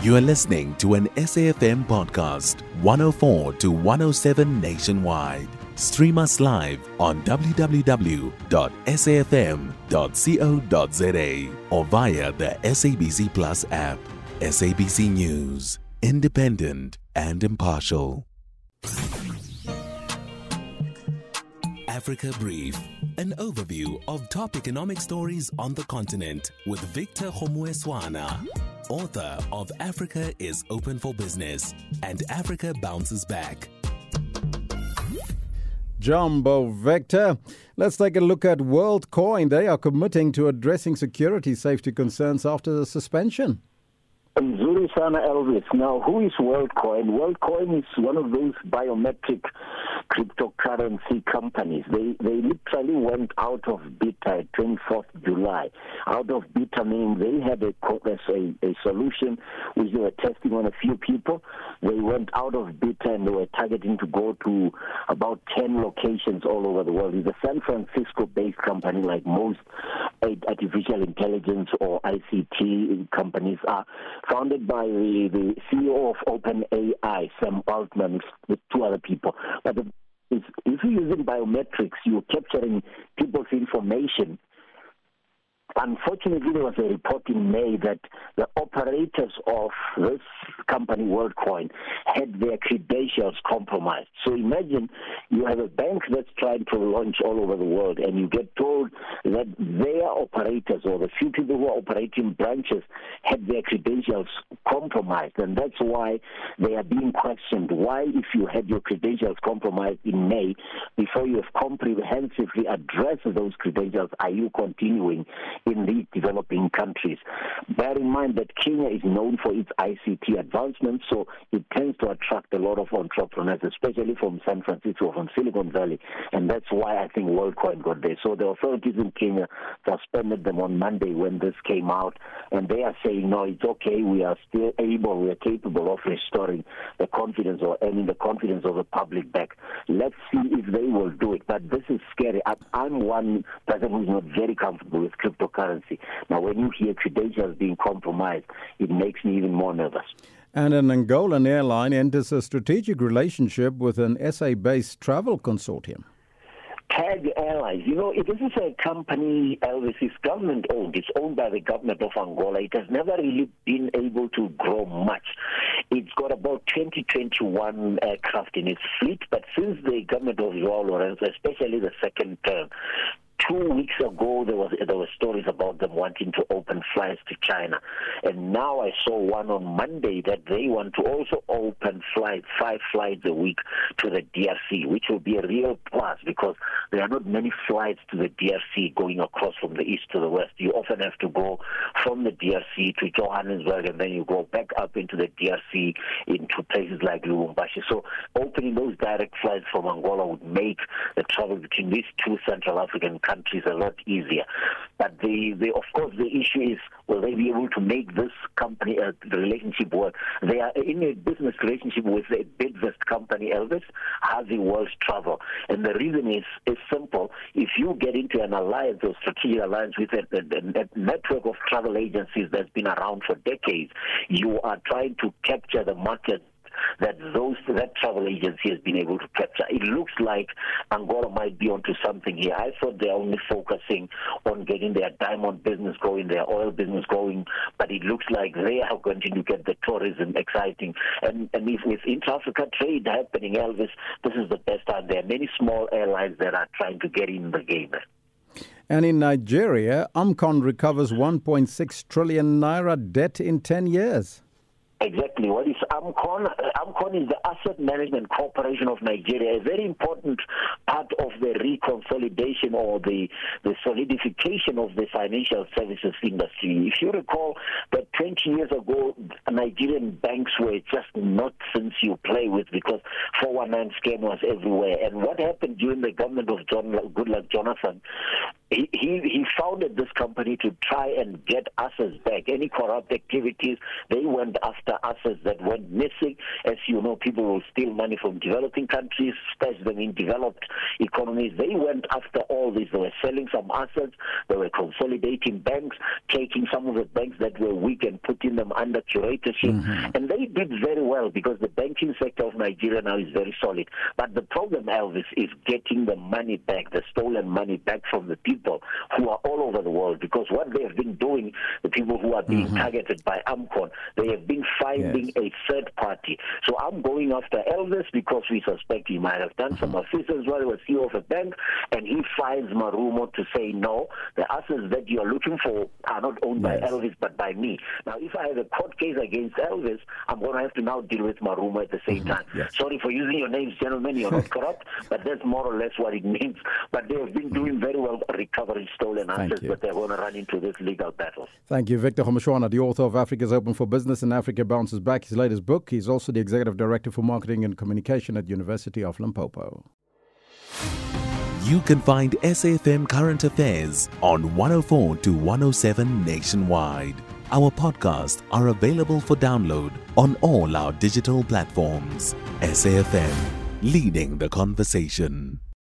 You are listening to an SAFM podcast, 104 to 107 nationwide. Stream us live on www.safm.co.za or via the SABC Plus app. SABC News, independent and impartial. Africa Brief, an overview of top economic stories on the continent with Victor Kgomoeswana, author of Africa is Open for Business and Africa Bounces Back. Jumbo Victor. Let's take a look at WorldCoin. They are committing to addressing security safety concerns after the suspension. Zuri Sana Elvis. Now, who is WorldCoin? WorldCoin is one of those biometric cryptocurrency companies. They they literally went out of beta at 24th July. Out of beta meaning they had a, a, a solution which they were testing on a few people. They went out of beta and they were targeting to go to about 10 locations all over the world. It's a San Francisco-based company like most artificial intelligence or ICT companies are founded by the, the CEO of OpenAI, Sam Altman, with two other people. But if, if you're using biometrics, you're capturing people's information Unfortunately, there was a report in May that the operators of this company, WorldCoin, had their credentials compromised. So imagine you have a bank that's trying to launch all over the world, and you get told that their operators or the few people who are operating branches had their credentials compromised, and that's why they are being questioned. Why, if you had your credentials compromised in May, before you have comprehensively addressed those credentials, are you continuing? in these developing countries. Bear in mind that Kenya is known for its ICT so it tends to attract a lot of entrepreneurs, especially from San Francisco, from Silicon Valley, and that's why I think WorldCoin got there. So the authorities in Kenya suspended them on Monday when this came out, and they are saying, no, it's okay, we are still able, we are capable of restoring the confidence or earning the confidence of the public back. Let's see if they will do it, but this is scary. I'm one person who's not very comfortable with cryptocurrency. Now, when you hear credentials being compromised, it makes me even more nervous. And an Angolan airline enters a strategic relationship with an SA based travel consortium. TAAG Airlines, you know, this is a company, Elvis, is government owned. It's owned by the government of Angola. It has never really been able to grow much. It's got about 20, 21 aircraft in its fleet, but since the government of Joao Lourenço, especially the second term, two weeks ago there was there were stories about them wanting to open flights to China, and now I saw one on Monday that they want to also open flights five flights a week to the DRC, which will be a real plus because there are not many flights to the DRC going across from the east to the west. You often have to go from the DRC to Johannesburg, and then you go back up into the DRC into places like Lubumbashi. So opening those direct flights from Angola would make the travel between these two Central African countries a lot easier. But the, the of course the issue is will they be able to make this company uh, relationship work? They are in a business relationship with a Bidvest company, Elvis, Harvey World Travel, and the reason is is simple. If you get into an alliance or strategic alliance with a, a, a network of travel agencies that's been around for decades, you are trying to capture the market that those that travel agency has been able to capture. It looks like Angola might be onto something here. I thought they're only focusing on getting their diamond business going, their oil business going, but it looks like they are going to get the tourism exciting. And and if with intra-Africa trade happening, Elvis, this is the best time. There are many small airlines that are trying to get in the game. And in Nigeria, AMCON recovers 1.6 trillion naira debt in 10 years. Exactly. What is AMCON? Uh, AMCON is the Asset Management Corporation of Nigeria, a very important part of the reconsolidation or the, the solidification of the financial services industry. If you recall that 20 years ago, Nigerian banks were just not things you play with because 419 scam was everywhere. And what happened during the government of John Goodluck Jonathan he, he, he founded this company to try and get assets back. Any corrupt activities, they went after assets that went missing. As you know, people will steal money from developing countries, stash them in developed economies. They went after all this. They were selling some assets. They were consolidating banks, taking some of the banks that were weak and putting them under curatorship. Mm-hmm. And they did very well because the banking sector of Nigeria now is very solid. But the problem, Elvis, is getting the money back, the stolen money back from the people who are all over the world. Because what they have been doing, the people who are being mm-hmm. targeted by AMCON, they have been finding yes. a third party. So I'm going after Elvis because we suspect he might have done mm-hmm. some assistance while he was CEO of a bank, and he finds Marumo to say, no, the assets that you are looking for are not owned yes. by Elvis but by me. Now, if I have a court case against Elvis, I'm going to have to now deal with Marumo at the same mm-hmm. time. Yes. Sorry for using your names, gentlemen. You're not corrupt, but that's more or less what it means. But they have been doing very well recovering stolen assets, but they're going to run into this legal battle. Thank you, Victor Kgomoeswana, the author of Africa's Open for Business and Africa Bounces Back. His latest book. He's also the executive director for marketing and communication at University of Limpopo. You can find SAFM Current Affairs on 104 to 107 nationwide. Our podcasts are available for download on all our digital platforms. SAFM, leading the conversation.